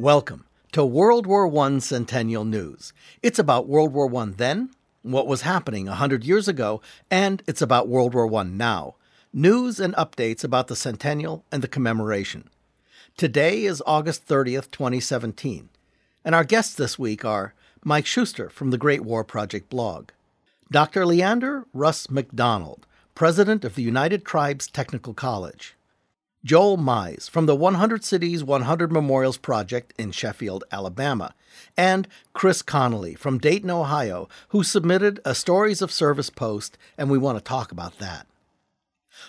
Welcome to World War I Centennial News. It's about World War I then, what was happening a hundred years ago, and it's about World War I now. News and updates about the centennial and the commemoration. Today is August 30th, 2017, and our guests this week are Mike Schuster from the Great War Project blog, Dr. Leander Russ McDonald, president of the United Tribes Technical College, Joel Mize from the 100 Cities 100 Memorials Project in Sheffield, Alabama, and Chris Connolly from Dayton, Ohio, who submitted a Stories of Service post, and we want to talk about that.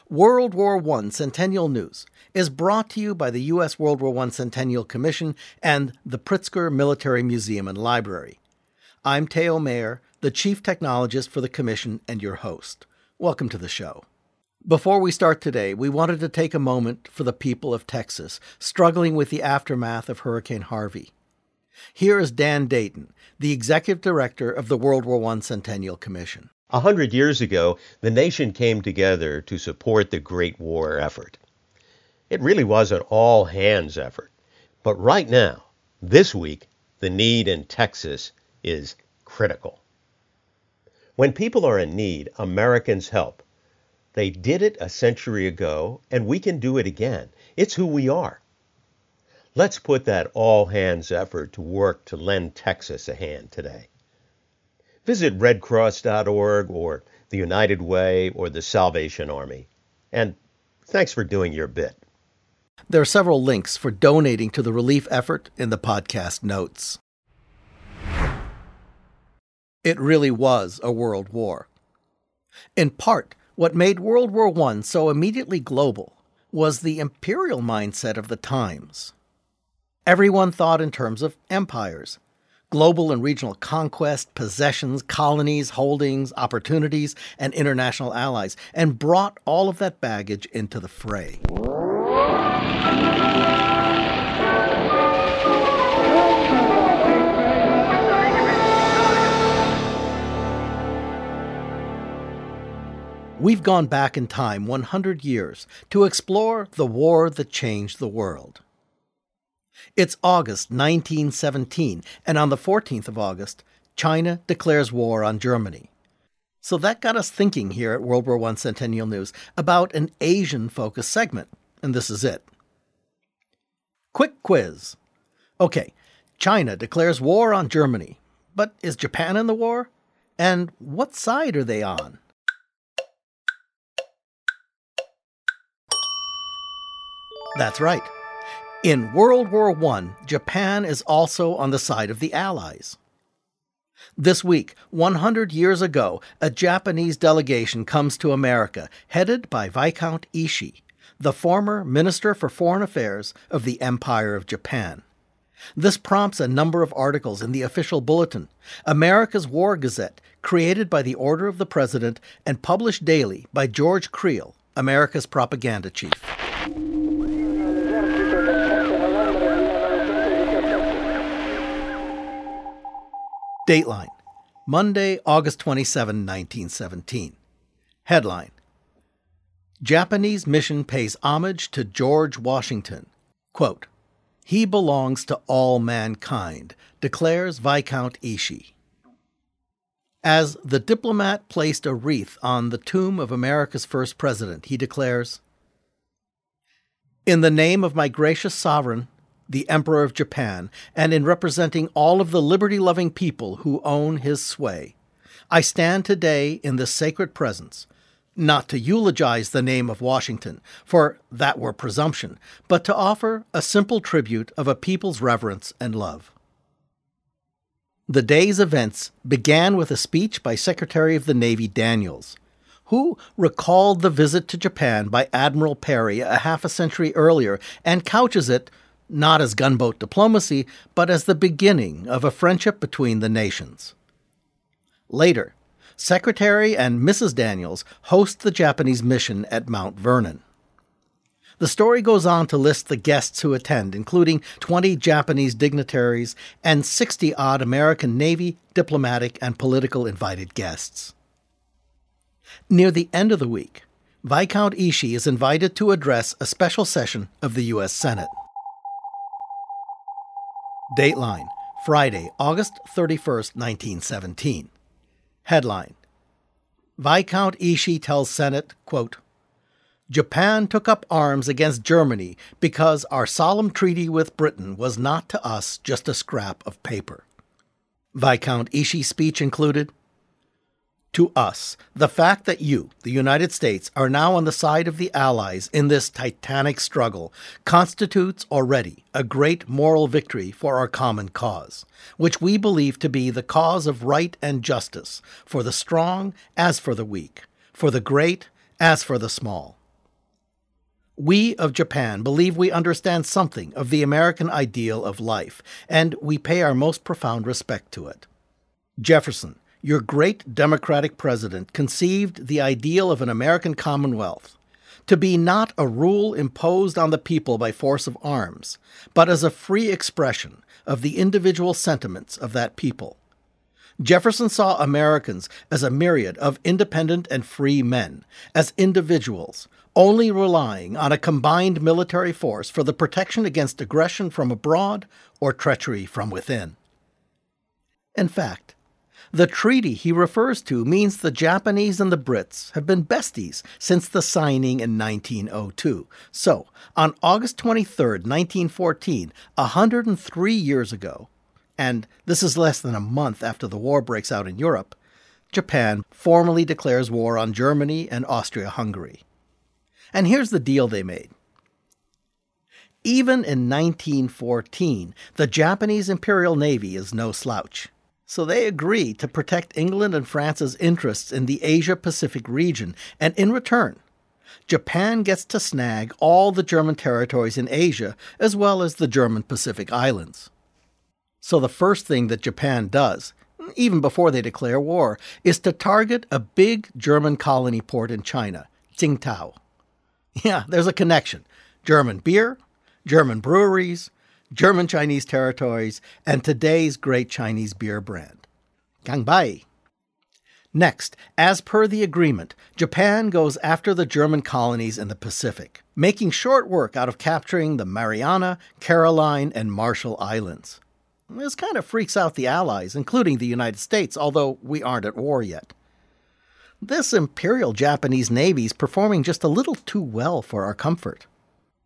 World War I Centennial News is brought to you by the U.S. World War I Centennial Commission and the Pritzker Military Museum and Library. I'm Theo Mayer, the Chief Technologist for the Commission and your host. Welcome to the show. Before we start today, we wanted to take a moment for the people of Texas struggling with the aftermath of Hurricane Harvey. Here is Dan Dayton, the executive director of the World War I Centennial Commission. A hundred years ago, the nation came together to support the Great War effort. It really was an all hands effort. But right now, this week, the need in Texas is critical. When people are in need, Americans help. They did it a century ago, and we can do it again. It's who we are. Let's put that all hands effort to work to lend Texas a hand today. Visit redcross.org or the United Way or the Salvation Army. And thanks for doing your bit. There are several links for donating to the relief effort in the podcast notes. It really was a world war. In part, what made World War I so immediately global was the imperial mindset of the times. Everyone thought in terms of empires global and regional conquest, possessions, colonies, holdings, opportunities, and international allies, and brought all of that baggage into the fray. We've gone back in time 100 years to explore the war that changed the world. It's August 1917, and on the 14th of August, China declares war on Germany. So that got us thinking here at World War I Centennial News about an Asian focused segment, and this is it. Quick quiz. Okay, China declares war on Germany, but is Japan in the war? And what side are they on? That's right. In World War I, Japan is also on the side of the Allies. This week, 100 years ago, a Japanese delegation comes to America, headed by Viscount Ishii, the former Minister for Foreign Affairs of the Empire of Japan. This prompts a number of articles in the official bulletin, America's War Gazette, created by the order of the President and published daily by George Creel, America's propaganda chief. Dateline Monday, August 27, 1917. Headline Japanese mission pays homage to George Washington. Quote, He belongs to all mankind, declares Viscount Ishii. As the diplomat placed a wreath on the tomb of America's first president, he declares In the name of my gracious sovereign, the Emperor of Japan, and in representing all of the liberty loving people who own his sway. I stand today in this sacred presence, not to eulogize the name of Washington, for that were presumption, but to offer a simple tribute of a people's reverence and love. The day's events began with a speech by Secretary of the Navy Daniels, who recalled the visit to Japan by Admiral Perry a half a century earlier and couches it not as gunboat diplomacy, but as the beginning of a friendship between the nations. Later, Secretary and Mrs. Daniels host the Japanese mission at Mount Vernon. The story goes on to list the guests who attend, including 20 Japanese dignitaries and 60 odd American Navy, diplomatic, and political invited guests. Near the end of the week, Viscount Ishii is invited to address a special session of the U.S. Senate. Dateline, Friday, August 31st, 1917. Headline Viscount Ishii tells Senate, quote, Japan took up arms against Germany because our solemn treaty with Britain was not to us just a scrap of paper. Viscount Ishii's speech included To us, the fact that you, the United States, are now on the side of the Allies in this titanic struggle constitutes already a great moral victory for our common cause, which we believe to be the cause of right and justice for the strong as for the weak, for the great as for the small. We of Japan believe we understand something of the American ideal of life, and we pay our most profound respect to it. Jefferson, your great Democratic president, conceived the ideal of an American Commonwealth to be not a rule imposed on the people by force of arms, but as a free expression of the individual sentiments of that people. Jefferson saw Americans as a myriad of independent and free men, as individuals only relying on a combined military force for the protection against aggression from abroad or treachery from within. In fact, the treaty he refers to means the Japanese and the Brits have been besties since the signing in 1902. So, on August 23, 1914, 103 years ago, and this is less than a month after the war breaks out in Europe, Japan formally declares war on Germany and Austria Hungary. And here's the deal they made. Even in 1914, the Japanese Imperial Navy is no slouch. So they agree to protect England and France's interests in the Asia Pacific region, and in return, Japan gets to snag all the German territories in Asia as well as the German Pacific Islands. So the first thing that Japan does, even before they declare war, is to target a big German colony port in China, Tsingtao. Yeah, there's a connection. German beer, German breweries, German Chinese territories, and today's great Chinese beer brand. Gangbai. Next, as per the agreement, Japan goes after the German colonies in the Pacific, making short work out of capturing the Mariana, Caroline, and Marshall Islands. This kind of freaks out the Allies, including the United States, although we aren't at war yet. This Imperial Japanese Navy is performing just a little too well for our comfort.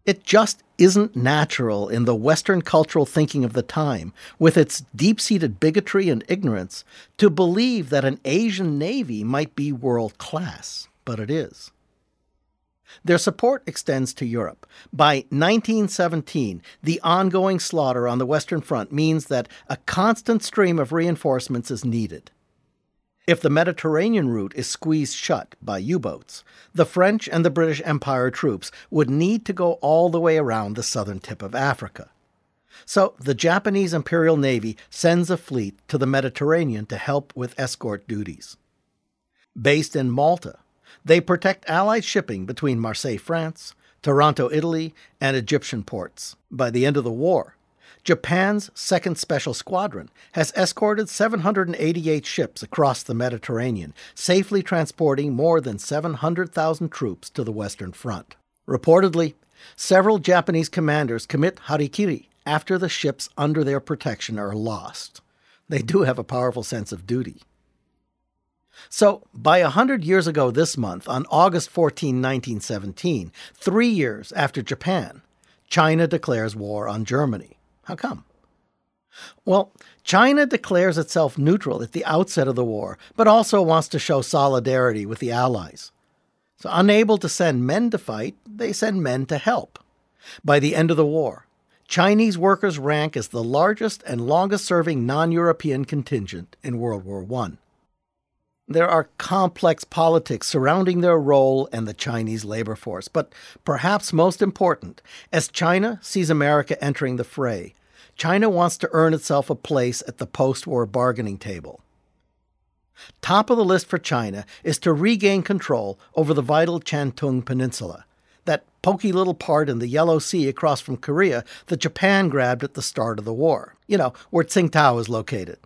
It just isn't natural in the Western cultural thinking of the time, with its deep seated bigotry and ignorance, to believe that an Asian Navy might be world class, but it is. Their support extends to Europe. By 1917, the ongoing slaughter on the Western Front means that a constant stream of reinforcements is needed. If the Mediterranean route is squeezed shut by U boats, the French and the British Empire troops would need to go all the way around the southern tip of Africa. So the Japanese Imperial Navy sends a fleet to the Mediterranean to help with escort duties. Based in Malta, they protect Allied shipping between Marseille, France, Taranto, Italy, and Egyptian ports. By the end of the war, Japan's 2nd Special Squadron has escorted 788 ships across the Mediterranean, safely transporting more than 700,000 troops to the Western Front. Reportedly, several Japanese commanders commit hara-kiri after the ships under their protection are lost. They do have a powerful sense of duty. So, by a hundred years ago this month, on August 14, 1917, three years after Japan, China declares war on Germany. How come? Well, China declares itself neutral at the outset of the war, but also wants to show solidarity with the Allies. So, unable to send men to fight, they send men to help. By the end of the war, Chinese workers rank as the largest and longest serving non European contingent in World War I. There are complex politics surrounding their role and the Chinese labor force, but perhaps most important, as China sees America entering the fray, China wants to earn itself a place at the post war bargaining table. Top of the list for China is to regain control over the vital Shantung Peninsula, that poky little part in the Yellow Sea across from Korea that Japan grabbed at the start of the war, you know, where Tsingtao is located.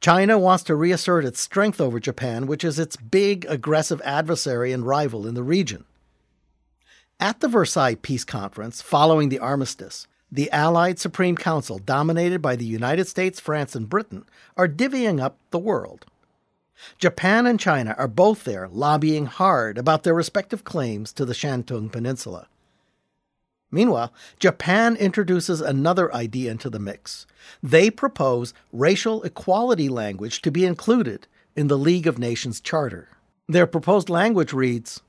China wants to reassert its strength over Japan, which is its big, aggressive adversary and rival in the region. At the Versailles Peace Conference following the armistice, The Allied Supreme Council, dominated by the United States, France, and Britain, are divvying up the world. Japan and China are both there lobbying hard about their respective claims to the Shantung Peninsula. Meanwhile, Japan introduces another idea into the mix. They propose racial equality language to be included in the League of Nations Charter. Their proposed language reads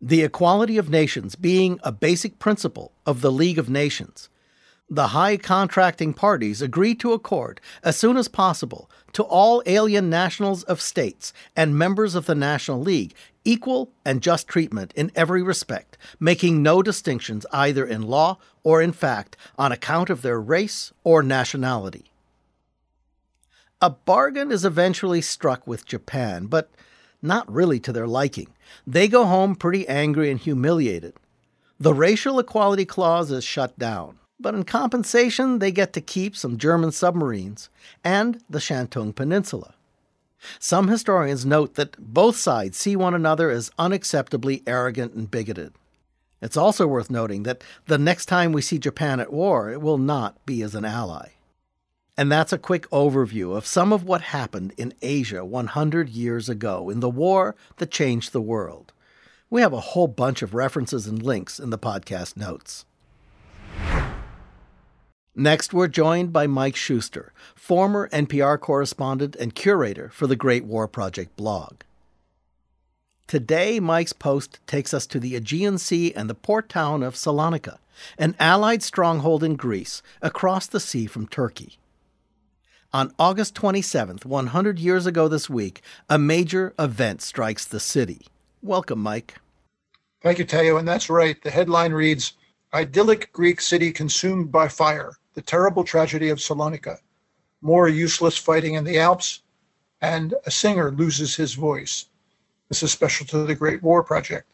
The equality of nations being a basic principle of the League of Nations, the high contracting parties agree to accord, as soon as possible, to all alien nationals of states and members of the National League equal and just treatment in every respect, making no distinctions either in law or in fact on account of their race or nationality. A bargain is eventually struck with Japan, but not really to their liking. They go home pretty angry and humiliated. The racial equality clause is shut down, but in compensation, they get to keep some German submarines and the Shantung Peninsula. Some historians note that both sides see one another as unacceptably arrogant and bigoted. It's also worth noting that the next time we see Japan at war, it will not be as an ally. And that's a quick overview of some of what happened in Asia 100 years ago in the war that changed the world. We have a whole bunch of references and links in the podcast notes. Next, we're joined by Mike Schuster, former NPR correspondent and curator for the Great War Project blog. Today, Mike's post takes us to the Aegean Sea and the port town of Salonika, an Allied stronghold in Greece across the sea from Turkey. On August 27th, 100 years ago this week, a major event strikes the city. Welcome, Mike. Thank you, Theo. And that's right. The headline reads Idyllic Greek city consumed by fire the terrible tragedy of Salonika, more useless fighting in the Alps, and a singer loses his voice. This is special to the Great War Project.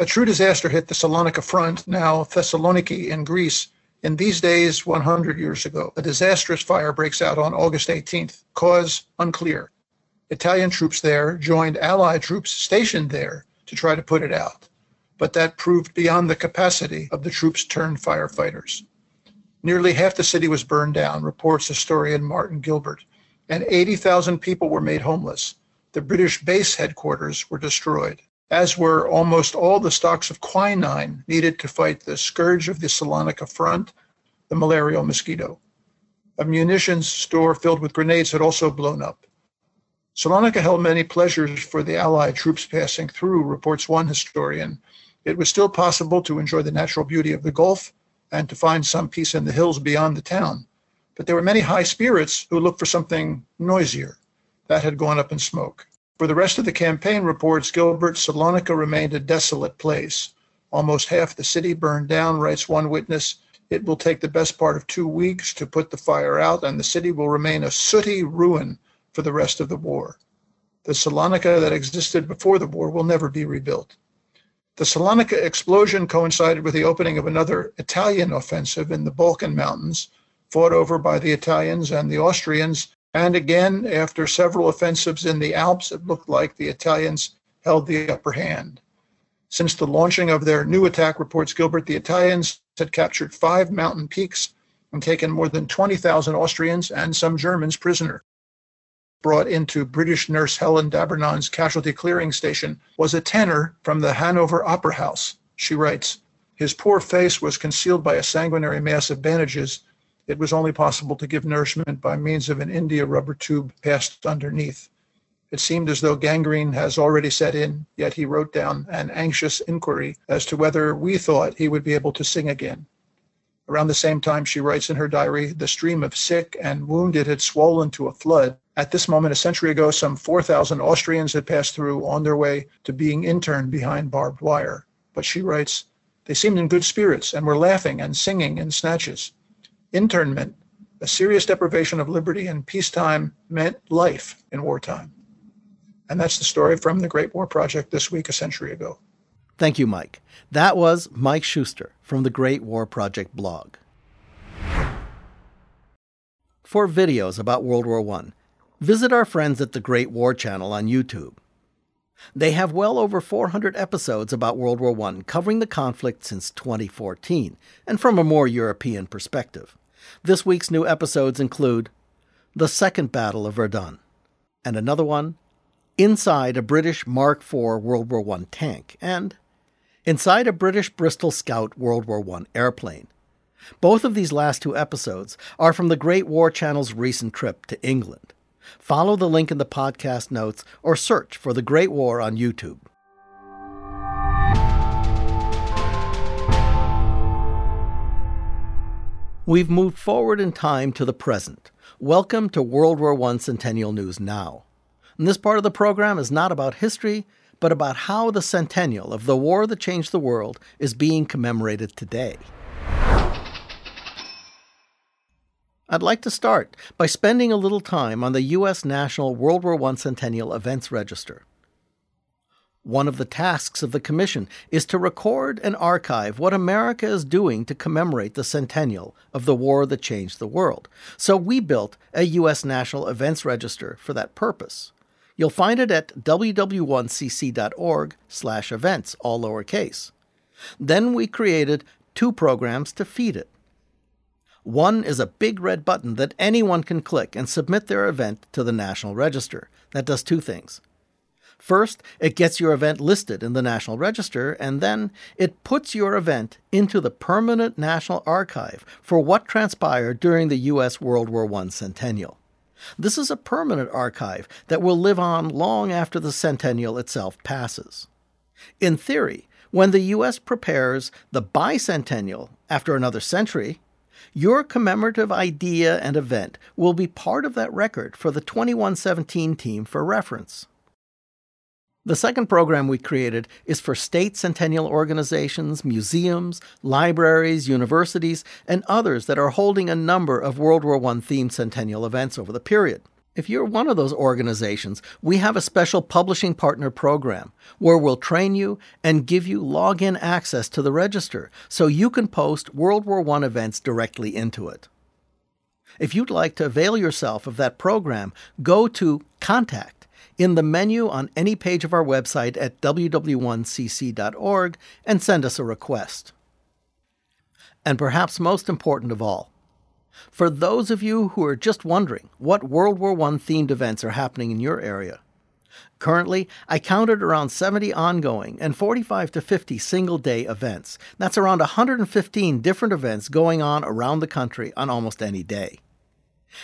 A true disaster hit the Salonika front, now Thessaloniki in Greece, in these days 100 years ago. A disastrous fire breaks out on August 18th, cause unclear. Italian troops there joined Allied troops stationed there to try to put it out, but that proved beyond the capacity of the troops turned firefighters. Nearly half the city was burned down, reports historian Martin Gilbert, and 80,000 people were made homeless. The British base headquarters were destroyed, as were almost all the stocks of quinine needed to fight the scourge of the Salonika front, the malarial mosquito. A munitions store filled with grenades had also blown up. Salonika held many pleasures for the Allied troops passing through, reports one historian. It was still possible to enjoy the natural beauty of the Gulf and to find some peace in the hills beyond the town. But there were many high spirits who looked for something noisier. That had gone up in smoke. For the rest of the campaign reports, Gilbert Salonika remained a desolate place. Almost half the city burned down, writes one witness. It will take the best part of two weeks to put the fire out, and the city will remain a sooty ruin for the rest of the war. The Salonika that existed before the war will never be rebuilt. The Salonika explosion coincided with the opening of another Italian offensive in the Balkan Mountains, fought over by the Italians and the Austrians. And again, after several offensives in the Alps, it looked like the Italians held the upper hand. Since the launching of their new attack, reports Gilbert, the Italians had captured five mountain peaks and taken more than 20,000 Austrians and some Germans prisoner brought into British nurse Helen D'Abernon's casualty clearing station was a tenor from the Hanover Opera House. She writes, His poor face was concealed by a sanguinary mass of bandages. It was only possible to give nourishment by means of an India rubber tube passed underneath. It seemed as though gangrene has already set in, yet he wrote down an anxious inquiry as to whether we thought he would be able to sing again. Around the same time, she writes in her diary, the stream of sick and wounded had swollen to a flood. At this moment, a century ago, some 4,000 Austrians had passed through on their way to being interned behind barbed wire. But she writes, they seemed in good spirits and were laughing and singing in snatches. Internment, a serious deprivation of liberty in peacetime, meant life in wartime. And that's the story from the Great War Project this week, a century ago. Thank you, Mike. That was Mike Schuster from the Great War Project blog. For videos about World War I, visit our friends at the Great War Channel on YouTube. They have well over 400 episodes about World War I, covering the conflict since 2014, and from a more European perspective. This week's new episodes include The Second Battle of Verdun, and another one, Inside a British Mark IV World War I tank, and Inside a British Bristol Scout World War I airplane. Both of these last two episodes are from the Great War Channel's recent trip to England. Follow the link in the podcast notes or search for The Great War on YouTube. We've moved forward in time to the present. Welcome to World War I Centennial News Now. And this part of the program is not about history, but about how the centennial of the war that changed the world is being commemorated today. I'd like to start by spending a little time on the U.S. National World War I Centennial Events Register. One of the tasks of the Commission is to record and archive what America is doing to commemorate the centennial of the war that changed the world. So we built a U.S. National Events Register for that purpose. You'll find it at ww1cc.org/events, all lowercase. Then we created two programs to feed it. One is a big red button that anyone can click and submit their event to the National Register. That does two things. First, it gets your event listed in the National Register, and then it puts your event into the Permanent National Archive for what transpired during the U.S. World War I centennial. This is a permanent archive that will live on long after the centennial itself passes. In theory, when the U.S. prepares the bicentennial after another century, your commemorative idea and event will be part of that record for the 2117 team for reference. The second program we created is for state centennial organizations, museums, libraries, universities, and others that are holding a number of World War I themed centennial events over the period. If you're one of those organizations, we have a special publishing partner program where we'll train you and give you login access to the register so you can post World War I events directly into it. If you'd like to avail yourself of that program, go to Contact in the menu on any page of our website at ww1cc.org and send us a request. And perhaps most important of all, for those of you who are just wondering what World War I themed events are happening in your area, Currently, I counted around 70 ongoing and 45 to 50 single day events. That's around 115 different events going on around the country on almost any day.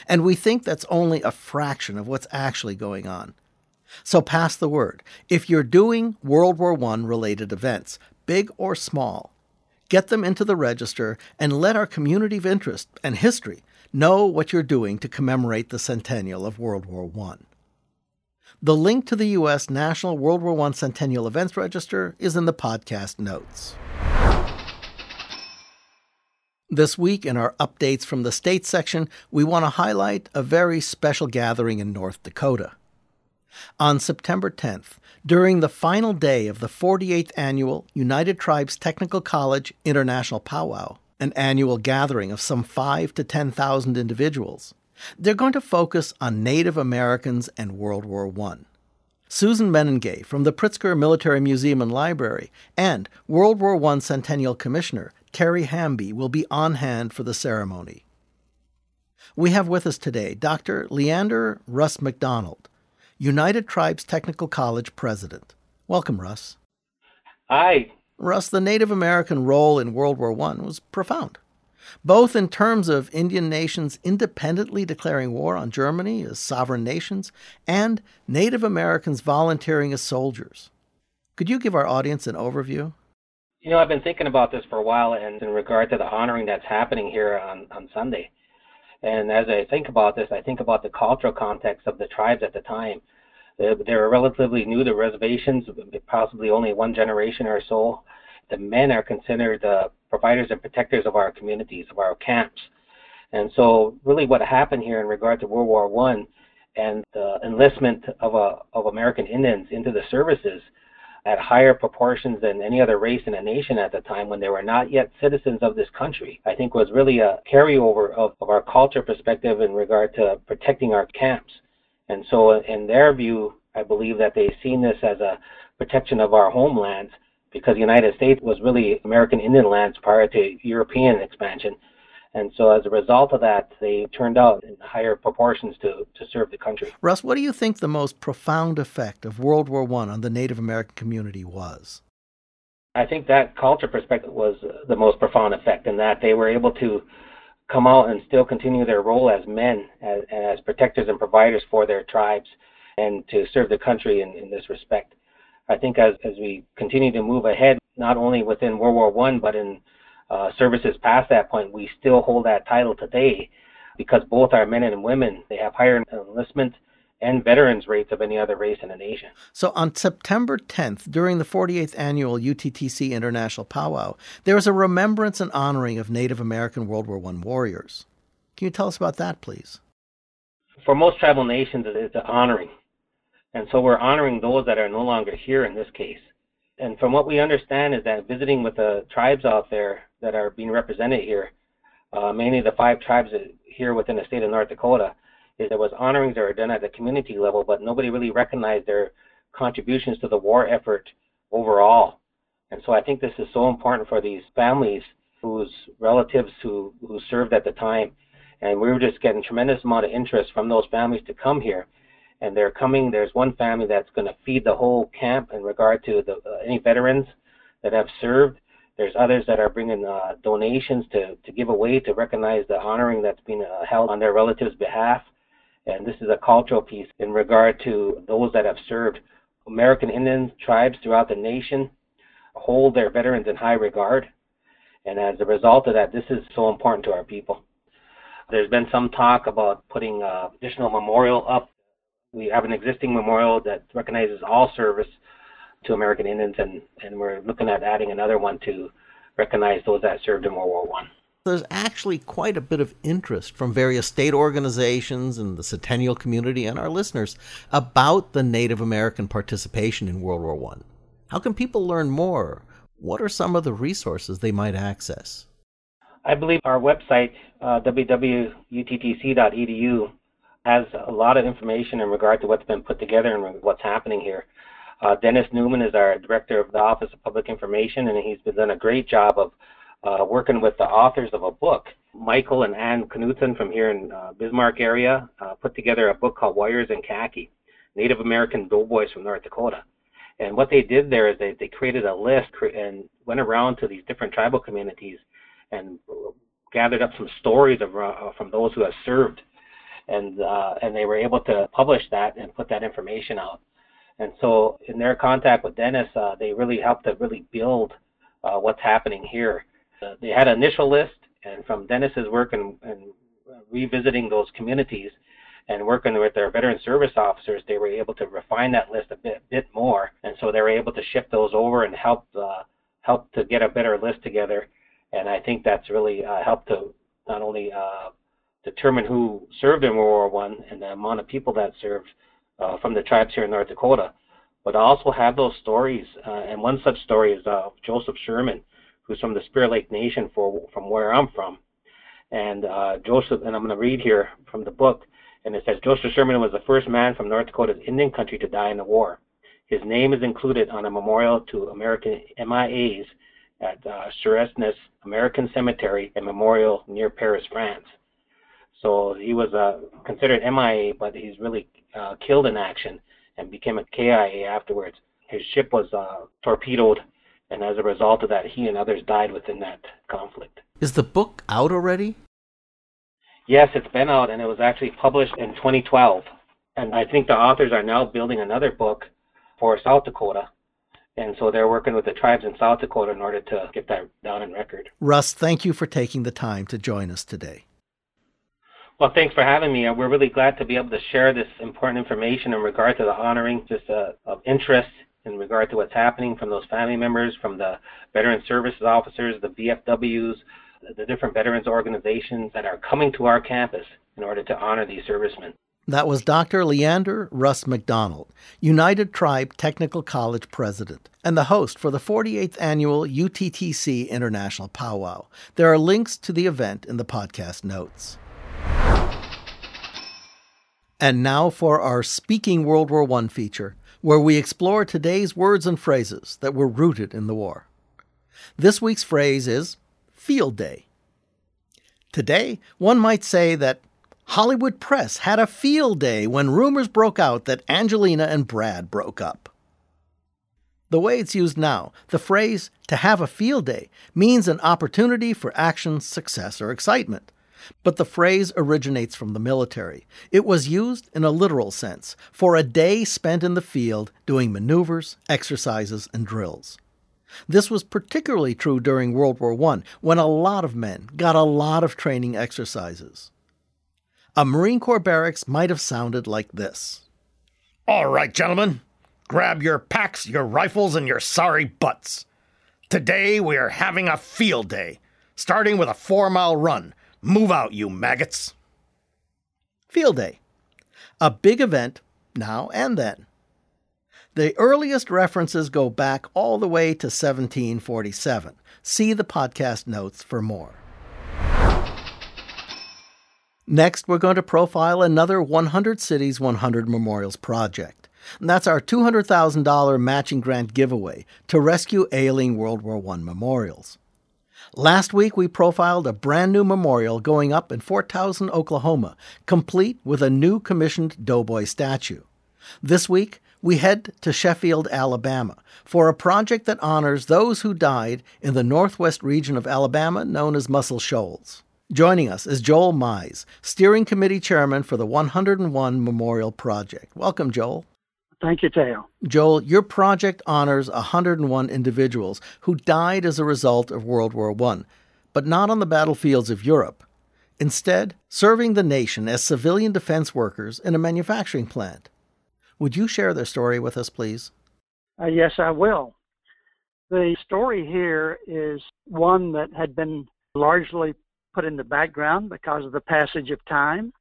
And we think that's only a fraction of what's actually going on. So pass the word. If you're doing World War I related events, big or small, get them into the register and let our community of interest and history know what you're doing to commemorate the centennial of World War I. The link to the U.S. National World War I Centennial Events Register is in the podcast notes. This week, in our Updates from the States section, we want to highlight a very special gathering in North Dakota. On September 10th, during the final day of the 48th Annual United Tribes Technical College International Powwow, an annual gathering of some 5 to 10,000 individuals, they're going to focus on Native Americans and World War I. Susan Menengay from the Pritzker Military Museum and Library and World War I Centennial Commissioner Terry Hamby will be on hand for the ceremony. We have with us today Dr. Leander Russ McDonald, United Tribes Technical College president. Welcome, Russ. Hi. Russ, the Native American role in World War I was profound, both in terms of Indian nations independently declaring war on Germany as sovereign nations and Native Americans volunteering as soldiers. Could you give our audience an overview? You know, I've been thinking about this for a while, and in regard to the honoring that's happening here on, on Sunday. And as I think about this, I think about the cultural context of the tribes at the time. They were relatively new to reservations, possibly only one generation or so. The men are considered the providers and protectors of our communities, of our camps. And so, really, what happened here in regard to World War One and the enlistment of, a, of American Indians into the services at higher proportions than any other race in a nation at the time when they were not yet citizens of this country, I think was really a carryover of, of our culture perspective in regard to protecting our camps. And so, in their view, I believe that they've seen this as a protection of our homelands because the United States was really American Indian lands prior to European expansion. And so as a result of that, they turned out in higher proportions to, to serve the country. Russ, what do you think the most profound effect of World War I on the Native American community was? I think that culture perspective was the most profound effect in that they were able to come out and still continue their role as men, as, as protectors and providers for their tribes, and to serve the country in, in this respect. I think as, as we continue to move ahead, not only within World War One, but in uh, services past that point, we still hold that title today because both our men and women they have higher enlistment and veterans rates of any other race in the nation. So on September 10th, during the 48th annual UTTC International Powwow, there was a remembrance and honoring of Native American World War I warriors. Can you tell us about that, please? For most tribal nations, it's an honoring. And so we're honoring those that are no longer here in this case. And from what we understand is that visiting with the tribes out there that are being represented here, uh, mainly the five tribes here within the state of North Dakota, is there was honorings that were done at the community level, but nobody really recognized their contributions to the war effort overall. And so I think this is so important for these families whose relatives who, who served at the time. And we were just getting tremendous amount of interest from those families to come here. And they're coming. There's one family that's going to feed the whole camp in regard to the, uh, any veterans that have served. There's others that are bringing uh, donations to, to give away to recognize the honoring that's being uh, held on their relatives' behalf. And this is a cultural piece in regard to those that have served. American Indian tribes throughout the nation hold their veterans in high regard. And as a result of that, this is so important to our people. There's been some talk about putting uh, additional memorial up. We have an existing memorial that recognizes all service to American Indians, and, and we're looking at adding another one to recognize those that served in World War One there's actually quite a bit of interest from various state organizations and the centennial community and our listeners about the Native American participation in World War I. How can people learn more? What are some of the resources they might access? I believe our website, uh, www.uttc.edu, has a lot of information in regard to what's been put together and what's happening here. Uh, Dennis Newman is our director of the Office of Public Information, and he's been done a great job of uh, working with the authors of a book. Michael and Ann Knudsen from here in uh, Bismarck area uh, put together a book called Warriors in Khaki, Native American Doughboys from North Dakota. And what they did there is they, they created a list and went around to these different tribal communities and gathered up some stories of, uh, from those who have served. And, uh, and they were able to publish that and put that information out. And so in their contact with Dennis, uh, they really helped to really build uh, what's happening here uh, they had an initial list, and from Dennis's work and, and revisiting those communities and working with their veteran service officers, they were able to refine that list a bit, bit more, and so they were able to shift those over and help uh, help to get a better list together. And I think that's really uh, helped to not only determine who served in World War One and the amount of people that served uh, from the tribes here in North Dakota, but I also have those stories. Uh, and one such story is uh, Joseph Sherman, who's from the Spirit Lake Nation for, from where I'm from. And uh, Joseph, and I'm going to read here from the book, and it says Joseph Sherman was the first man from North Dakota's Indian country to die in the war. His name is included on a memorial to American MIAs at uh, Suresnes American Cemetery and Memorial near Paris, France. So he was uh, considered MIA, but he's really uh, killed in action and became a KIA afterwards. His ship was uh, torpedoed and as a result of that, he and others died within that conflict. Is the book out already? Yes, it's been out, and it was actually published in 2012. And I think the authors are now building another book for South Dakota. And so they're working with the tribes in South Dakota in order to get that down in record. Russ, thank you for taking the time to join us today. Well, thanks for having me. We're really glad to be able to share this important information in regard to the honoring just uh, of interest in regard to what's happening from those family members, from the veteran services officers, the VFWs, the different veterans organizations that are coming to our campus in order to honor these servicemen. That was Dr. Leander Russ McDonald, United Tribe Technical College president, and the host for the 48th annual UTTC International Powwow. There are links to the event in the podcast notes. And now for our Speaking World War I feature, where we explore today's words and phrases that were rooted in the war. This week's phrase is Field Day. Today, one might say that Hollywood press had a field day when rumors broke out that Angelina and Brad broke up. The way it's used now, the phrase to have a field day means an opportunity for action, success, or excitement. But the phrase originates from the military. It was used in a literal sense for a day spent in the field doing maneuvers, exercises, and drills. This was particularly true during World War I, when a lot of men got a lot of training exercises. A Marine Corps barracks might have sounded like this All right, gentlemen, grab your packs, your rifles, and your sorry butts. Today we are having a field day, starting with a four mile run Move out, you maggots. Field Day. A big event now and then. The earliest references go back all the way to 1747. See the podcast notes for more. Next, we're going to profile another 100 Cities 100 Memorials project. And that's our $200,000 matching grant giveaway to rescue ailing World War I memorials. Last week, we profiled a brand new memorial going up in Fort Towson, Oklahoma, complete with a new commissioned Doughboy statue. This week, we head to Sheffield, Alabama, for a project that honors those who died in the northwest region of Alabama known as Muscle Shoals. Joining us is Joel Mize, Steering Committee Chairman for the 101 Memorial Project. Welcome, Joel. Thank you, Theo. Joel, your project honors 101 individuals who died as a result of World War I, but not on the battlefields of Europe. Instead, serving the nation as civilian defense workers in a manufacturing plant. Would you share their story with us, please? Uh, yes, I will. The story here is one that had been largely put in the background because of the passage of time.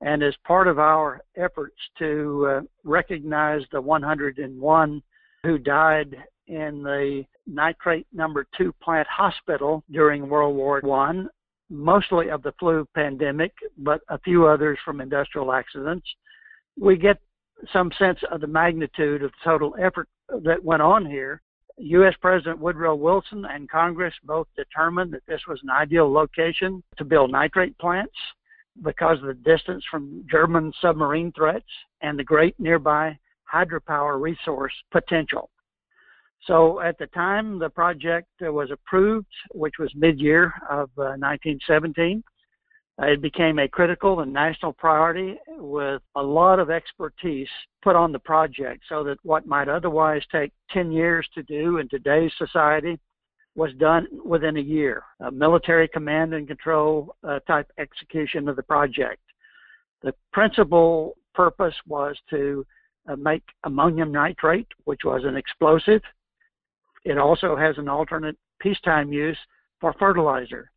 And as part of our efforts to uh, recognize the 101 who died in the nitrate number two plant hospital during World War One, mostly of the flu pandemic, but a few others from industrial accidents, we get some sense of the magnitude of the total effort that went on here. U.S. President Woodrow Wilson and Congress both determined that this was an ideal location to build nitrate plants because of the distance from German submarine threats and the great nearby hydropower resource potential. So at the time the project was approved, which was mid-year of uh, 1917, uh, it became a critical and national priority with a lot of expertise put on the project so that what might otherwise take 10 years to do in today's society was done within a year, a military command and control uh, type execution of the project. The principal purpose was to uh, make ammonium nitrate, which was an explosive. It also has an alternate peacetime use for fertilizer.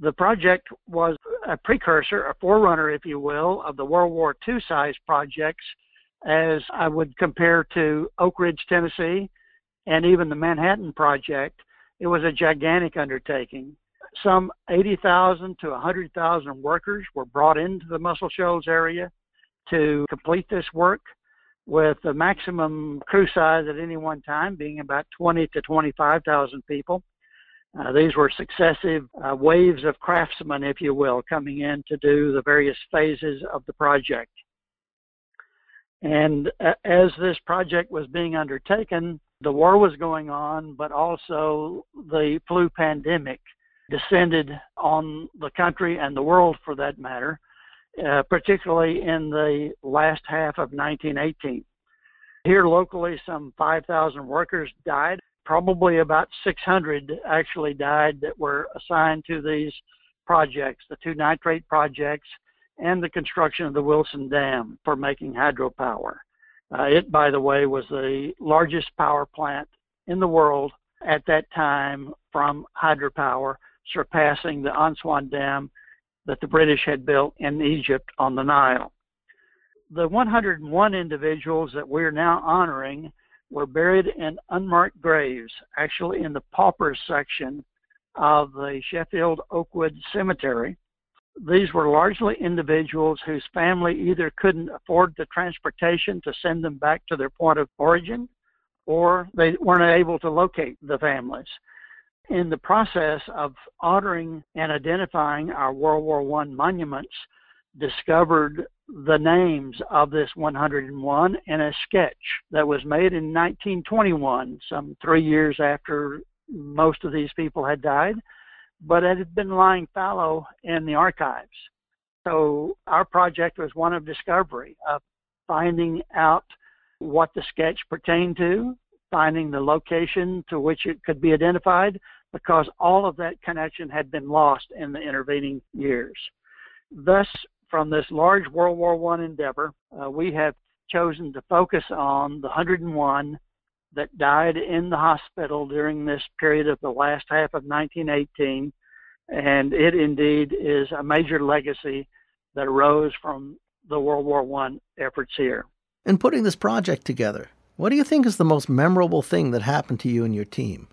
The project was a precursor, a forerunner, if you will, of the World War II size projects, as I would compare to Oak Ridge, Tennessee, and even the Manhattan Project, it was a gigantic undertaking. Some 80,000 to 100,000 workers were brought into the Muscle Shoals area to complete this work, with the maximum crew size at any one time being about 20 to 25,000 people. Uh, these were successive uh, waves of craftsmen, if you will, coming in to do the various phases of the project. And uh, as this project was being undertaken, the war was going on, but also the flu pandemic descended on the country and the world for that matter, uh, particularly in the last half of 1918. Here locally, some 5,000 workers died. Probably about 600 actually died that were assigned to these projects, the two nitrate projects and the construction of the Wilson Dam for making hydropower. Uh, it, by the way, was the largest power plant in the world at that time from hydropower, surpassing the Aswan Dam that the British had built in Egypt on the Nile. The 101 individuals that we're now honoring were buried in unmarked graves, actually in the paupers section of the Sheffield Oakwood Cemetery. These were largely individuals whose family either couldn't afford the transportation to send them back to their point of origin or they weren't able to locate the families. In the process of honoring and identifying our World War I monuments, discovered the names of this 101 in a sketch that was made in 1921, some three years after most of these people had died, but it had been lying fallow in the archives. So our project was one of discovery, of finding out what the sketch pertained to, finding the location to which it could be identified, because all of that connection had been lost in the intervening years. Thus, from this large World War I endeavor, uh, we have chosen to focus on the 101 that died in the hospital during this period of the last half of 1918. And it indeed is a major legacy that arose from the World War I efforts here. In putting this project together, what do you think is the most memorable thing that happened to you and your team?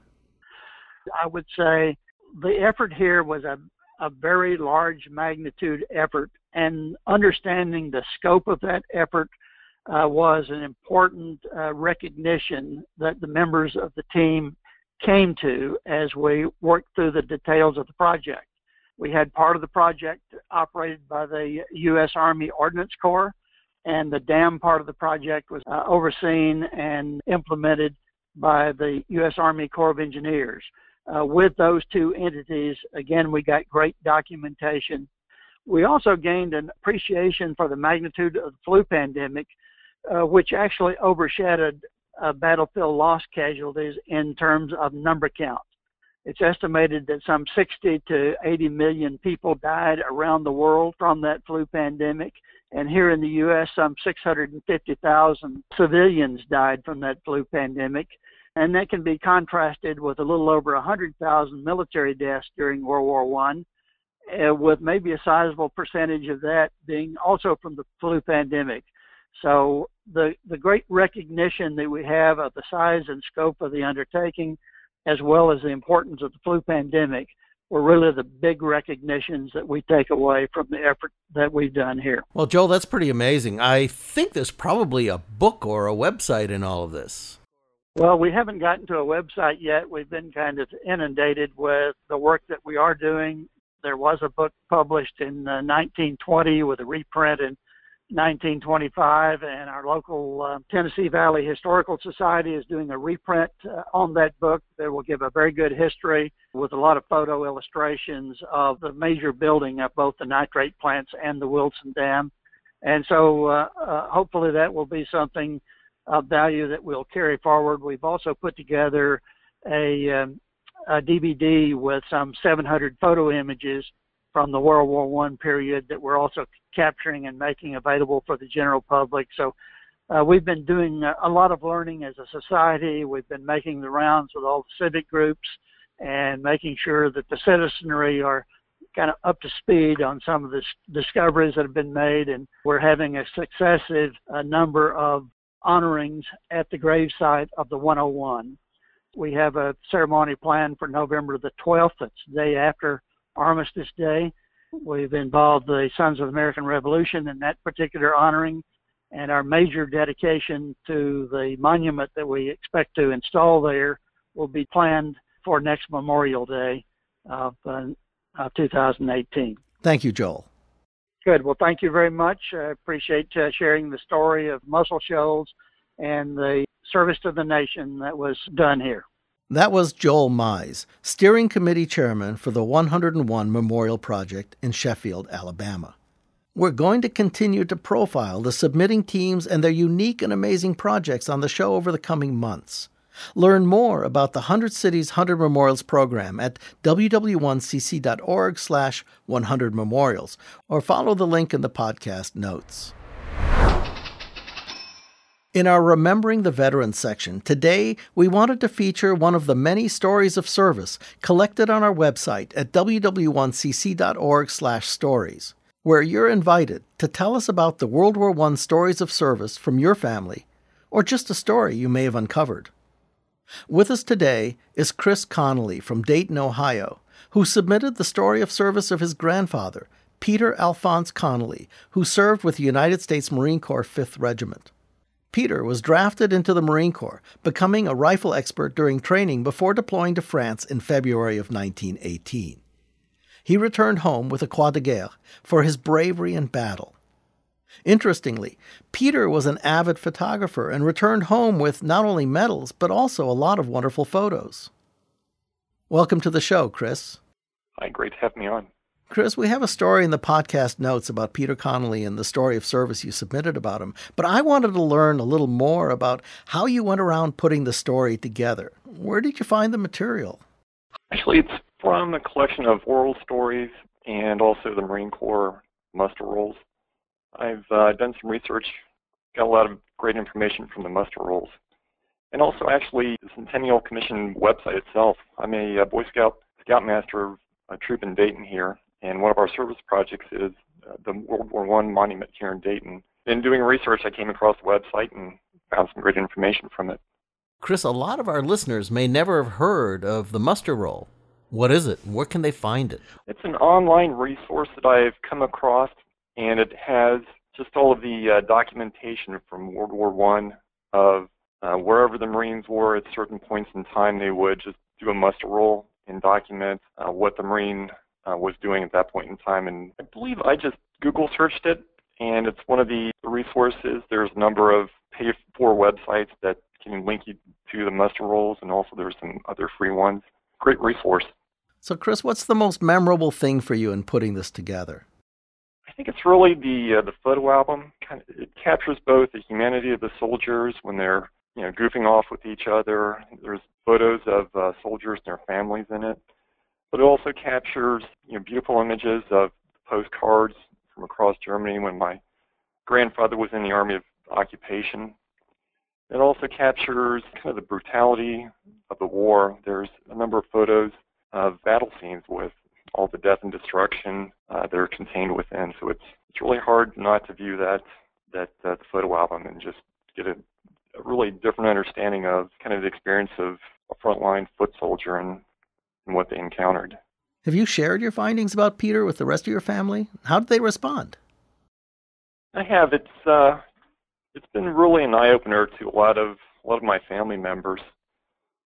I would say the effort here was a, a very large magnitude effort, and understanding the scope of that effort uh, was an important uh, recognition that the members of the team came to as we worked through the details of the project. We had part of the project operated by the U.S. Army Ordnance Corps, and the dam part of the project was uh, overseen and implemented by the U.S. Army Corps of Engineers. Uh, with those two entities, again, we got great documentation. We also gained an appreciation for the magnitude of the flu pandemic uh, which actually overshadowed uh, battlefield loss casualties in terms of number count. It's estimated that some 60 to 80 million people died around the world from that flu pandemic. And here in the U.S., some 650,000 civilians died from that flu pandemic. And that can be contrasted with a little over 100,000 military deaths during World War I, uh, with maybe a sizable percentage of that being also from the flu pandemic. So the the great recognition that we have of the size and scope of the undertaking, as well as the importance of the flu pandemic, were really the big recognitions that we take away from the effort that we've done here. Well, Joel, that's pretty amazing. I think there's probably a book or a website in all of this. Well, we haven't gotten to a website yet. We've been kind of inundated with the work that we are doing. There was a book published in uh, 1920 with a reprint in 1925, and our local uh, Tennessee Valley Historical Society is doing a reprint uh, on that book that will give a very good history with a lot of photo illustrations of the major building of both the nitrate plants and the Wilson Dam. And so uh, uh hopefully that will be something of value that we'll carry forward. We've also put together a, um, a DVD with some 700 photo images from the World War One period that we're also capturing and making available for the general public. So uh, we've been doing a lot of learning as a society. We've been making the rounds with all the civic groups and making sure that the citizenry are kind of up to speed on some of the discoveries that have been made. And we're having a successive uh, number of honorings at the gravesite of the 101. We have a ceremony planned for November the 12th. It's the day after Armistice Day. We've involved the Sons of the American Revolution in that particular honoring, and our major dedication to the monument that we expect to install there will be planned for next Memorial Day of, uh, of 2018. Thank you, Joel. Good. Well, thank you very much. I appreciate uh, sharing the story of Muscle Shoals and the service to the nation that was done here. That was Joel Mize, steering committee chairman for the 101 Memorial Project in Sheffield, Alabama. We're going to continue to profile the submitting teams and their unique and amazing projects on the show over the coming months. Learn more about the 100 Cities 100 Memorials program at ww1cc.org slash 100 memorials or follow the link in the podcast notes. In our Remembering the Veterans section, today we wanted to feature one of the many stories of service collected on our website at ww1cc.org/stories, where you're invited to tell us about the World War I stories of service from your family or just a story you may have uncovered. With us today is Chris Connolly from Dayton, Ohio, who submitted the story of service of his grandfather, Peter Alphonse Connolly, who served with the United States Marine Corps 5th Regiment. Peter was drafted into the Marine Corps, becoming a rifle expert during training before deploying to France in February of 1918. He returned home with a Croix de Guerre for his bravery in battle. Interestingly, Peter was an avid photographer and returned home with not only medals, but also a lot of wonderful photos. Welcome to the show, Chris. Hi, great to have me on. Chris, we have a story in the podcast notes about Peter Connolly and the story of service you submitted about him, but I wanted to learn a little more about how you went around putting the story together. Where did you find the material? Actually, it's from a collection of oral stories and also the Marine Corps muster rolls. I've uh, done some research, got a lot of great information from the muster rolls, and also actually the Centennial Commission website itself. I'm a, a uh, Boy Scout Scoutmaster of a troop in Dayton here, and one of our service projects is uh, the World War One monument here in Dayton. In doing research, I came across the website and found some great information from it. Chris, a lot of our listeners may never have heard of the muster roll. What is it? Where can they find it? It's an online resource that I've come across, and it has just all of the uh, documentation from World War One of uh, wherever the Marines were at certain points in time. They would just do a muster roll and document uh, what the Marine uh, was doing at that point in time. And I believe I just Google searched it, and it's one of the resources. There's a number of pay for websites that can link you to the muster rolls, and also there's some other free ones. Great resource. So, Chris, what's the most memorable thing for you in putting this together? I think it's really the uh, the photo album. Kind of, it captures both the humanity of the soldiers when they're you know goofing off with each other. There's photos of uh, soldiers and their families in it, but it also captures you know beautiful images of postcards from across Germany when my grandfather was in the army of occupation. It also captures kind of the brutality of the war. There's a number of photos of battle scenes with all the death and destruction uh, that are contained within. So it's it's really hard not to view that that uh, photo album and just get a, a really different understanding of kind of the experience of a frontline foot soldier and and what they encountered. Have you shared your findings about Peter with the rest of your family? How did they respond? I have. It's uh, it's been really an eye opener to a lot of a lot of my family members.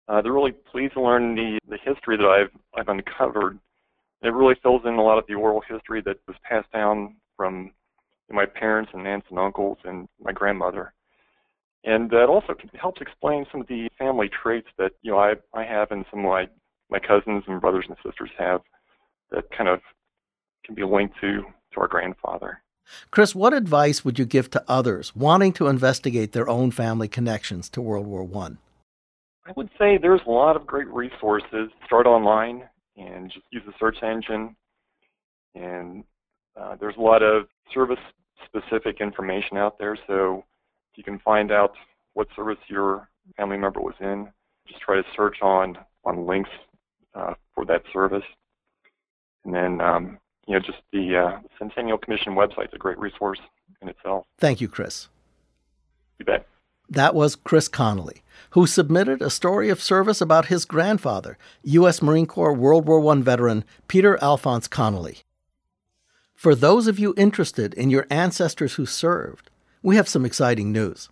Uh, they're really pleased to learn the the history that I've I've uncovered. It really fills in a lot of the oral history that was passed down from my parents and aunts and uncles and my grandmother. And that also helps explain some of the family traits that you know I I have and some of my my cousins and brothers and sisters have that kind of can be linked to to our grandfather. Chris, what advice would you give to others wanting to investigate their own family connections to World War One? I? I would say there's a lot of great resources. Start online and just use the search engine. And uh, there's a lot of service specific information out there. So you can find out what service your family member was in. Just try to search on on links uh, for that service. And then, um, you know, just the uh, Centennial Commission website is a great resource in itself. Thank you, Chris. You bet. That was Chris Connolly, who submitted a story of service about his grandfather, U.S. Marine Corps World War I veteran Peter Alphonse Connolly. For those of you interested in your ancestors who served, we have some exciting news.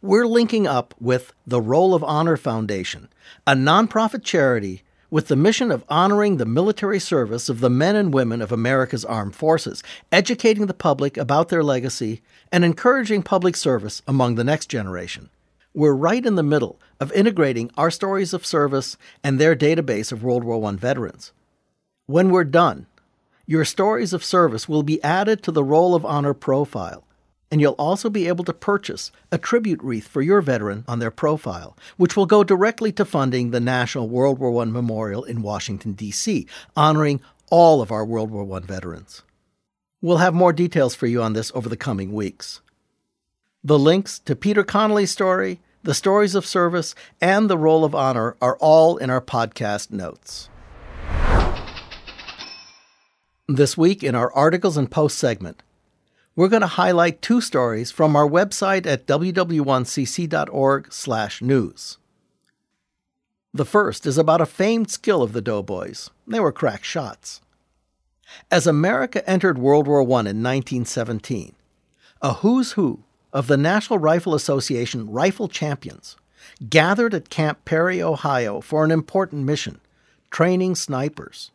We're linking up with the Roll of Honor Foundation, a nonprofit charity with the mission of honoring the military service of the men and women of America's armed forces, educating the public about their legacy, and encouraging public service among the next generation. We're right in the middle of integrating our stories of service and their database of World War I veterans. When we're done, your stories of service will be added to the Roll of Honor profile and you'll also be able to purchase a tribute wreath for your veteran on their profile, which will go directly to funding the National World War I Memorial in Washington, D.C., honoring all of our World War I veterans. We'll have more details for you on this over the coming weeks. The links to Peter Connolly's story, the stories of service, and the Roll of Honor are all in our podcast notes. This week, in our articles and posts segment, we're going to highlight two stories from our website at ww1cc.org/news. The first is about a famed skill of the Doughboys. They were crack shots. As America entered World War I in 1917, a who's who of the National Rifle Association rifle champions gathered at Camp Perry, Ohio for an important mission training snipers.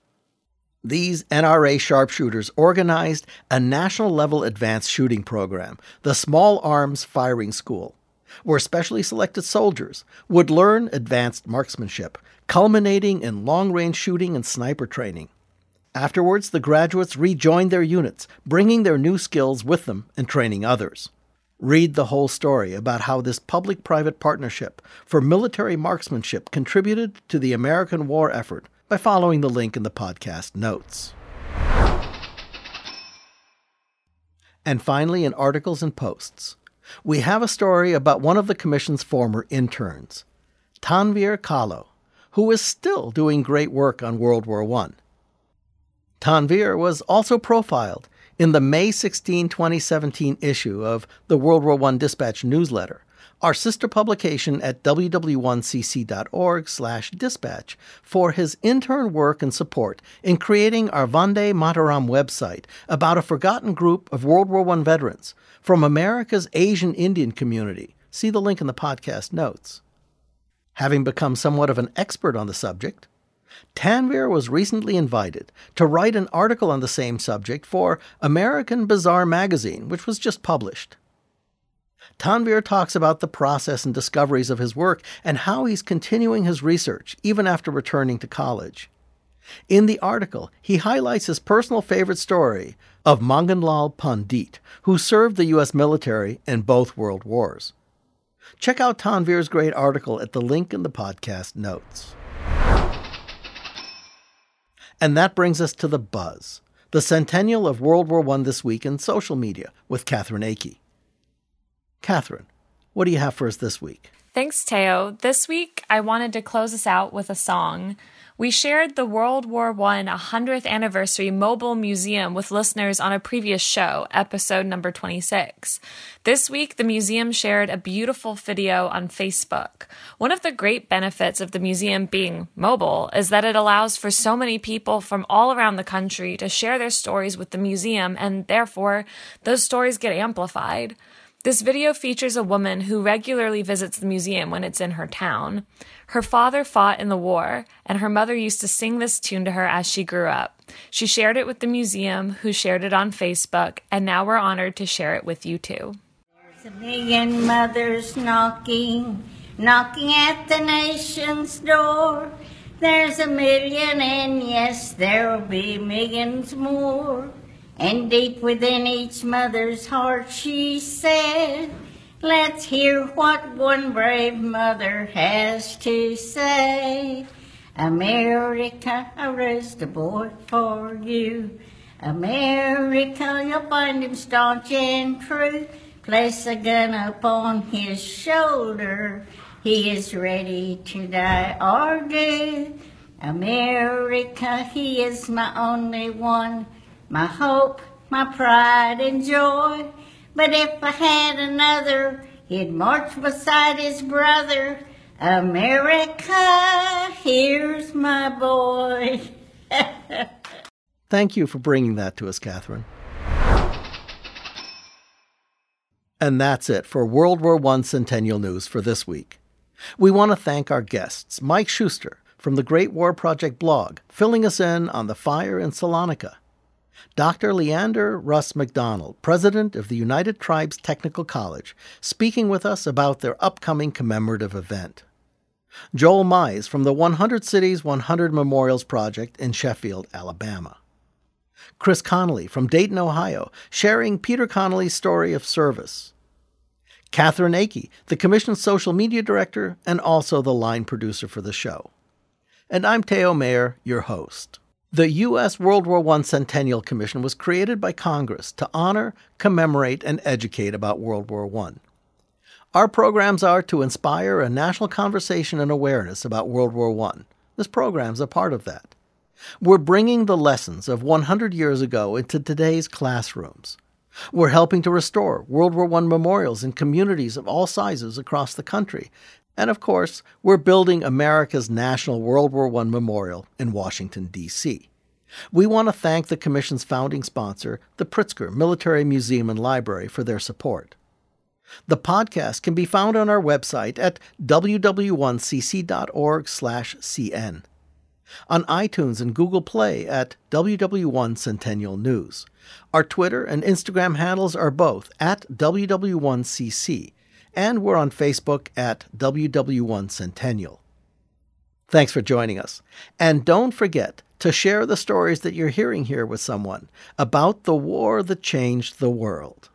These NRA sharpshooters organized a national level advanced shooting program, the Small Arms Firing School, where specially selected soldiers would learn advanced marksmanship, culminating in long range shooting and sniper training. Afterwards, the graduates rejoined their units, bringing their new skills with them and training others. Read the whole story about how this public private partnership for military marksmanship contributed to the American war effort by following the link in the podcast notes. And finally, in articles and posts, we have a story about one of the Commission's former interns, Tanvir Kalo, who is still doing great work on World War I. Tanvir was also profiled in the May 16, 2017 issue of the World War I Dispatch newsletter, our sister publication at ww1cc.org/dispatch for his intern work and support in creating our Vande Mataram website about a forgotten group of World War I veterans from America's Asian Indian community. See the link in the podcast notes. Having become somewhat of an expert on the subject, Tanvir was recently invited to write an article on the same subject for American Bazaar magazine, which was just published. Tanvir talks about the process and discoveries of his work and how he's continuing his research even after returning to college. In the article, he highlights his personal favorite story of Manganlal Pandit, who served the U.S. military in both world wars. Check out Tanvir's great article at the link in the podcast notes. And that brings us to the buzz, the centennial of World War I this week in social media with Catherine Akey. Catherine, what do you have for us this week? Thanks, Theo. This week, I wanted to close us out with a song. We shared the World War I 100th anniversary mobile museum with listeners on a previous show, episode number 26. This week, the museum shared a beautiful video on Facebook. One of the great benefits of the museum being mobile is that it allows for so many people from all around the country to share their stories with the museum, and therefore, those stories get amplified. This video features a woman who regularly visits the museum when it's in her town. Her father fought in the war, and her mother used to sing this tune to her as she grew up. She shared it with the museum, who shared it on Facebook, and now we're honored to share it with you too. There's a million mothers knocking, knocking at the nation's door. There's a million, and yes, there'll be millions more. And deep within each mother's heart, she said, Let's hear what one brave mother has to say. America, I raised a boy for you. America, you'll find him staunch and true. Place a gun upon his shoulder. He is ready to die or do. America, he is my only one my hope, my pride and joy. But if I had another, he'd march beside his brother. America, here's my boy. Thank you for bringing that to us, Catherine. And that's it for World War I Centennial News for this week. We want to thank our guests, Mike Schuster from the Great War Project blog, filling us in on the fire in Salonika, Dr. Leander Russ McDonald, president of the United Tribes Technical College, speaking with us about their upcoming commemorative event. Joel Mize from the 100 Cities 100 Memorials Project in Sheffield, Alabama. Chris Connolly from Dayton, Ohio, sharing Peter Connolly's story of service. Catherine Akey, the Commission's social media director and also the line producer for the show. And I'm Theo Mayer, your host. The U.S. World War I Centennial Commission was created by Congress to honor, commemorate, and educate about World War I. Our programs are to inspire a national conversation and awareness about World War I. This program is a part of that. We're bringing the lessons of 100 years ago into today's classrooms. We're helping to restore World War I memorials in communities of all sizes across the country. And of course, we're building America's National World War I Memorial in Washington, D.C. We want to thank the Commission's founding sponsor, the Pritzker Military Museum and Library, for their support. The podcast can be found on our website at ww1cc.org/cn, on iTunes and Google Play at WW1 Centennial News. Our Twitter and Instagram handles are both at WW1cc, and we're on Facebook at WW1 Centennial. Thanks for joining us. And don't forget to share the stories that you're hearing here with someone about the war that changed the world.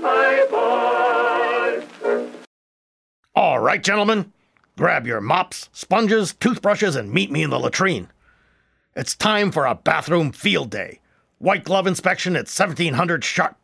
My boy. All right, gentlemen, grab your mops, sponges, toothbrushes, and meet me in the latrine. It's time for a bathroom field day. White glove inspection at 1700 sharp.